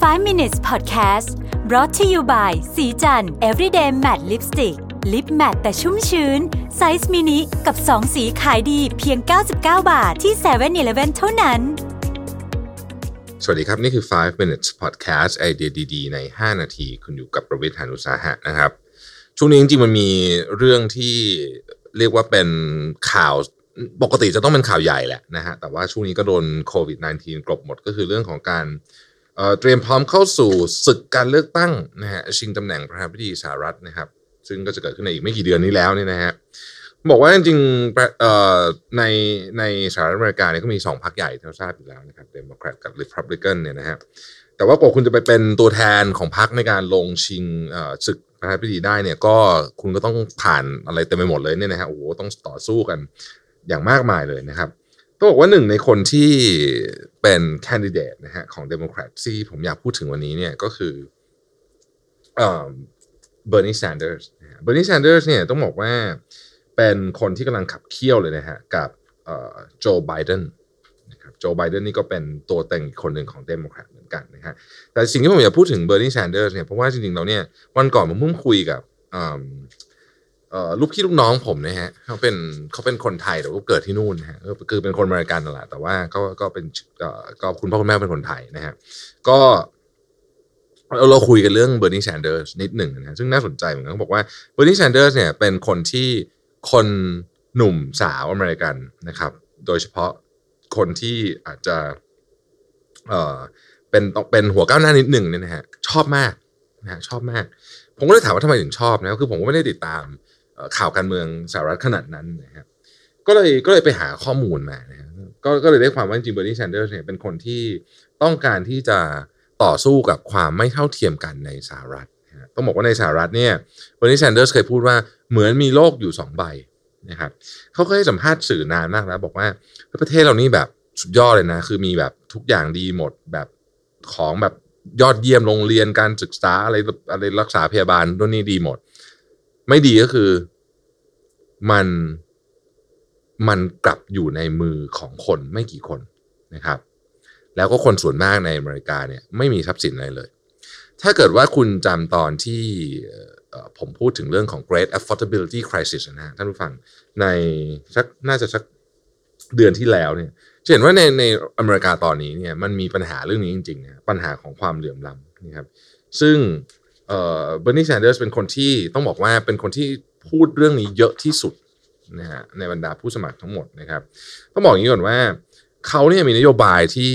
5 minutes podcast brought to you by ศรีจันทร์ everyday matte lipstick lip matte แต่ชุ่มชื้น ไซส์มินิกับ 2 สีขายดีเพียง 99 บาทที่7 e เ e ่ e อเท่านั้น สวัสดีครับ นี่คือ 5 minutes podcast ไอเดียดีๆ ใน 5 นาที คุณอยู่กับรวิศ หาญอุตสาหะนะครับ ช่วงนี้จริงๆ มันมีเรื่องที่เรียกว่าเป็นข่าวปกติจะต้องเป็นข่าวใหญ่แหละนะฮะแต่ว่าช่วงนี้ก็โดนโควิด -19 กลบหมดก็คือเรื่องของการ เตรียมพร้อมเข้าสู่ศึกการเลือกตั้งนะฮะชิงตำแหน่งประธานาธิบดีสหรัฐนะครับ ซึ่งก็จะเกิดขึ้นในอีกไม่กี่เดือนนี้แล้วเนี่ยนะฮะบอกว่าจริงๆในในสหรัฐอเมริกาเนี่ยก็มีสองพรรคใหญ่ที่เราทราบอยู่แล้วนะครับเดโมแครตกับริพับลิกันเนี่ยนะฮะแต่ว่ากว่าคุณจะไปเป็นตัวแทนของพรรคในการลงชิงศึกประธานาธิบดีได้เนี่ยก็คุณก็ต้องผ่านอะไรเต็มไปหมดเลยเนี่ยนะฮะโอ้โหต้องต่อสู้กันอย่างมากมายเลยนะครับ ต้องบอกว่าหนึ่งในคนที่เป็นแคนดิเดตนะฮะของเดโมแครตที่ผมอยากพูดถึงวันนี้เนี่ยก็คือเบอร์นีแซนเดอร์สเบอร์นีแซนเดอร์สเนี่ยต้องบอกว่าเป็นคนที่กำลังขับเคี่ยวเลยนะฮะกับโจไบเดนนะครับโจไบเดนนี่ก็เป็นตัวเต็งคนหนึ่งของเดโมแครตเหมือนกันนะฮะแต่สิ่งที่ผมอยากพูดถึงเบอร์นีแซนเดอร์สเนี่ยเพราะว่าจริงๆเราเนี่ยวันก่อนผมเพิ่งคุยกับ ลูกพี่ลูกน้องผมนะฮะเขาเป็นเขาเป็นคนไทยแต่ว่าเกิดที่นู่นนะฮะคือเป็นคนอเมริกันนั่นแหละแต่ว่าก็ก็เป็นก็คุณพ่อคุณแม่เป็นคนไทยนะฮะก็เราคุยกันเรื่องเบอร์นีแซนเดอร์สนิดหนึ่งนะซึ่งน่าสนใจเหมือนกันเขาบอกว่าเบอร์นีแซนเดอร์สเนี่ยเป็นคนที่คนหนุ่มสาวอเมริกันนะครับ โดยเฉพาะคนที่อาจจะเอ่อเป็นเป็นหัวก้าวหน้านิดหนึ่งเนี่ยนะฮะชอบมากนะฮะชอบมาก ผมก็เลยถามว่าทำไมถึงชอบนะคือผมก็ไม่ได้ติดตาม ข่าวการเมืองสหรัฐขนาดนั้นนะครับก็เลยก็เลยไปหาข้อมูลมานะก็ก็เลยได้ความว่าจริงเบอร์นีแซนเดอร์เนี่ยเป็นคนที่ต้องการที่จะต่อสู้กับความไม่เท่าเทียมกันในสหรัฐต้องบอกว่าในสหรัฐเนี่ยเบอร์นีแซนเดอร์เคยพูดว่าเหมือนมีโลกอยู่สองใบนะครับเขาเคยสัมภาษณ์สื่อนานมากแล้ว บอกว่าประเทศเรานี่แบบสุดยอดเลยนะ คือมีแบบทุกอย่างดีหมดแบบของแบบยอดเยี่ยมโรงเรียนการศึกษาอะไรอะไรรักษาพยาบาลด้วนี้ดีหมด ไม่ดีก็คือมันมันกลับอยู่ในมือของคนไม่กี่คนนะครับ แล้วก็คนส่วนมากในอเมริกาเนี่ยไม่มีทรัพย์สินอะไรเลย ถ้าเกิดว่าคุณจำตอนที่ผมพูดถึงเรื่องของ Great Affordability Crisis นะท่านผู้ฟังในสักน่าจะสักเดือนที่แล้วเนี่ยจะเห็นว่าในในอเมริกาตอนนี้เนี่ยมันมีปัญหาเรื่องนี้จริงๆนะปัญหาของความเหลื่อมล้ำนะครับซึ่ง เบอร์นีแซนเดอร์สเป็นคนที่ต้องบอกว่าเป็นคนที่พูดเรื่องนี้เยอะที่สุดนะฮะในบรรดาผู้สมัครทั้งหมดนะครับต้องบอกอย่างนี้ก่อนว่าเขาเนี่ยมีนโยบายที่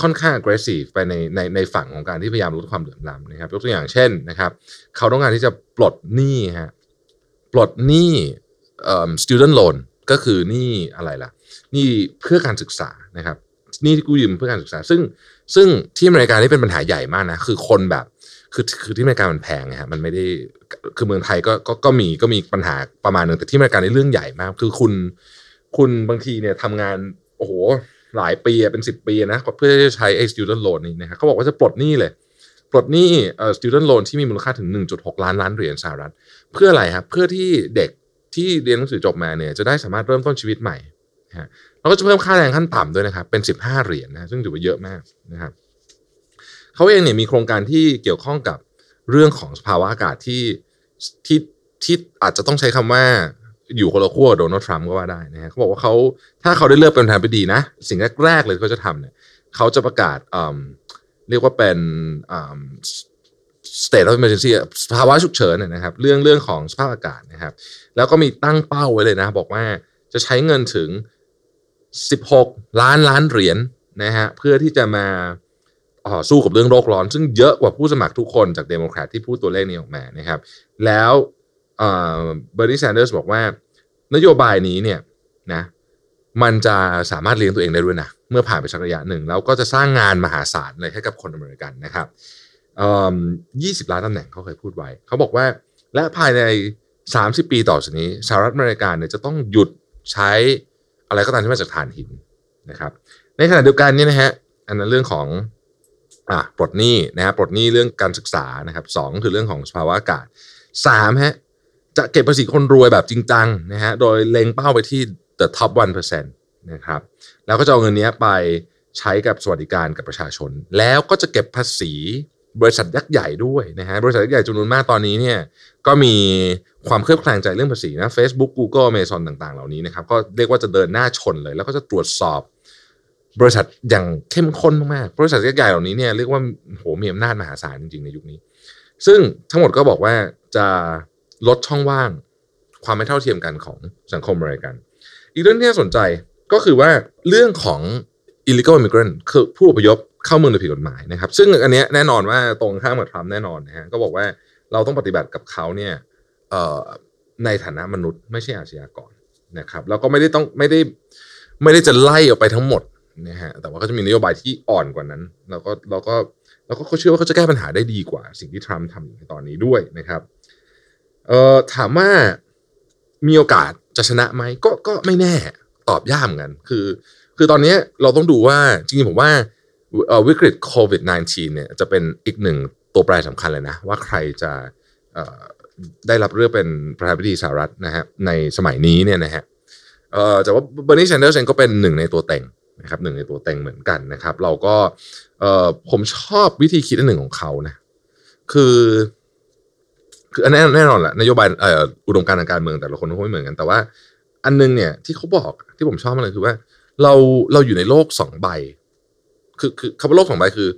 ค่อนข้าง aggressive ไปในในในฝั่งของการที่พยายามลดความเหลื่อมล้ำนะครับยกตัวอย่างเช่นนะครับเขาต้องการที่จะปลดหนี้ฮะปลดหนี้ student loan ก็คือหนี้อะไรล่ะหนี้เพื่อการศึกษานะครับหนี้ที่กู้ยืมเพื่อการศึกษา ซึ่งซึ่งที่อเมริกานี่เป็นปัญหาใหญ่มากนะคือคนแบบ คือคือที่อเมริกามันแพงนะฮะมันไม่ได้คือเมืองไทยก็ก็ก็มีก็มีปัญหาประมาณหนึ่งแต่ที่อเมริกาในเรื่องใหญ่มาก คือคุณคุณบางทีเนี่ยทำงานโอ้โหหลายปีเป็นสิบปีนะเพื่อจะใช้ไอ้ student loan นี้นะครับเขาบอกว่าจะปลดหนี้เลยปลดหนี้เอ่อ student loan ที่มีมูลค่าถึง 1.6 ล้านล้านเหรียญสหรัฐ เพื่ออะไรครับเพื่อที่เด็กที่เรียนหนังสือจบมาเนี่ยจะได้สามารถเริ่มต้นชีวิตใหม่ฮะแล้วก็จะเพิ่มค่าแรงขั้นต่ำด้วยนะครับเป็น 15 เหรียญนะซึ่งถือว่าเยอะมากนะครับ เขาเองเนี่ยมีโครงการที่เกี่ยวข้องกับเรื่องของสภาวะอากาศที่ที่ที่อาจจะต้องใช้คำว่าอยู่คนละขั้วโดนัลด์ทรัมป์ก็ว่าได้นะฮะเขาบอกว่าเขาถ้าเขาได้เลือกเป็นประธานาธิบดีนะ สิ่งแรกๆเลยที่เขาจะทำเนี่ยเขาจะประกาศเรียกว่าเป็น state of emergency ภาวะฉุกเฉินนะครับ เรื่องเรื่องของสภาพอากาศนะครับ แล้วก็มีตั้งเป้าไว้เลยนะ บอกว่าจะใช้เงินถึง 16 ล้านล้านเหรียญนะฮะเพื่อที่จะมา สู้กับเรื่องโลกร้อน ซึ่งเยอะกว่าผู้สมัครทุกคนจากเดโมแครตที่พูดตัวเลขนี้ออกมานะครับ แล้วเบอร์นีแซนเดอร์สบอกว่านโยบายนี้เนี่ยนะมันจะสามารถเลี้ยงตัวเองได้ด้วยนะ เมื่อผ่านไปสักระยะหนึ่ง แล้วก็จะสร้างงานมหาศาลเลยให้กับคนอเมริกันนะครับยี่สิบล้านตำแหน่งเขาเคยพูดไว้ เขาบอกว่า และภายใน 30 ปีต่อจากนี้สหรัฐอเมริกาเนี่ยจะต้องหยุดใช้อะไรก็ตามที่มาจากถ่านหินนะครับ ในขณะเดียวกันนี่นะฮะอันนั้นเรื่องของ อ่าปลดหนี้นะครับปลดหนี้เรื่องการศึกษานะครับสองคือเรื่องของสภาวะอากาศสามฮะจะเก็บภาษีคนรวยแบบจริงจังนะฮะโดยเล็งเป้าไปที่ the top 1%นะครับแล้วก็จะเอาเงินนี้ไปใช้กับสวัสดิการกับประชาชน แล้วก็จะเก็บภาษีบริษัทยักษ์ใหญ่ด้วยนะฮะบริษัทยักษ์ใหญ่จำนวนมากตอนนี้เนี่ยก็มีความเครือบแคลงใจเรื่องภาษีนะ Facebook Google Amazon ต่างๆ เหล่านี้นะครับก็เรียกว่าจะเดินหน้าชนเลย แล้วก็จะตรวจสอบ บริษัทอย่างเข้มข้นมากๆบริษัทยักษ์ใหญ่เหล่านี้เนี่ยเรียกว่าโหมีอำนาจมหาศาลจริงๆในยุคนี้ ซึ่งทั้งหมดก็บอกว่าจะลดช่องว่างความไม่เท่าเทียมกันของสังคมอเมริกัน อีกเรื่องที่น่าสนใจก็คือว่าเรื่องของ illegal immigrant คือผู้อพยพเข้าเมืองโดยผิดกฎหมายนะครับ ซึ่งอันนี้แน่นอนว่าตรงข้ามกับทรัมป์แน่นอนนะฮะก็บอกว่าเราต้องปฏิบัติกับเขาเนี่ยในฐานะมนุษย์ไม่ใช่อาชญากรนะครับแล้วก็ไม่ได้ต้องไม่ได้ไม่ได้จะไล่ออกไปทั้งหมด นะฮะแต่ว่าก็จะมีนโยบายที่อ่อนกว่านั้น แล้วก็เราก็เราก็เชื่อว่าเขาจะแก้ปัญหาได้ดีกว่า สิ่งที่ทรัมป์ทำอยู่ในตอนนี้ด้วยนะครับเอ่อถามว่ามีโอกาสจะชนะไหมก็ก็ไม่แน่ตอบยากเหมือนกันคือ คือตอนนี้เราต้องดูว่าจริงๆผมว่าอ่อวิกฤตโควิด -19 เนี่ยจะเป็นอีกหนึ่งตัวแปรสำคัญเลยนะ ว่าใครจะเอ่อได้รับเลือกเป็นประธานาธิบดีสหรัฐนะฮะในสมัยนี้เนี่ยนะฮะเอ่อแต่ว่าเบอร์นีแซนเดอร์เองก็เป็นหนึ่งในตัวเต็ง นะครับหนึ่งในตัวเต็งเหมือนกันนะครับ เราก็เออผมชอบวิธีคิดอันหนึ่งของเขานะคือ คือแน่แน่นอนแหละนโยบายเอ่ออุดมการณ์ทางการเมืองแต่ละคนก็ไม่เหมือนกัน แต่ว่า อันนึงเนี่ยที่เขาบอกที่ผมชอบมากเลยคือว่า เราเราอยู่ในโลกสองใบ คือคือคำว่าโลกสองใบคือ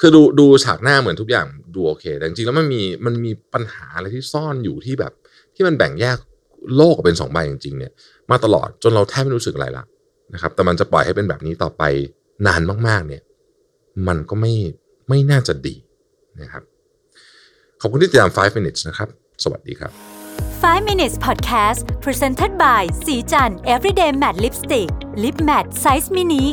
คือดูดูฉากหน้าเหมือนทุกอย่างดูโอเค แต่จริงๆแล้วมันมีมันมีปัญหาอะไรที่ซ่อนอยู่ที่แบบ ที่มันแบ่งแยกโลกเป็นสองใบจริงๆเนี่ย มาตลอดจนเราแทบไม่รู้สึกอะไรละ นะครับแต่มันจะปล่อยให้เป็นแบบนี้ต่อไปนานมากๆเนี่ยมันก็ไม่ไม่น่าจะดีนะครับขอบคุณที่ติดตาม 5 minutes นะครับ สวัสดีครับ 5 minutes podcast presented by สีจัน everyday matte lipstick lip matte size mini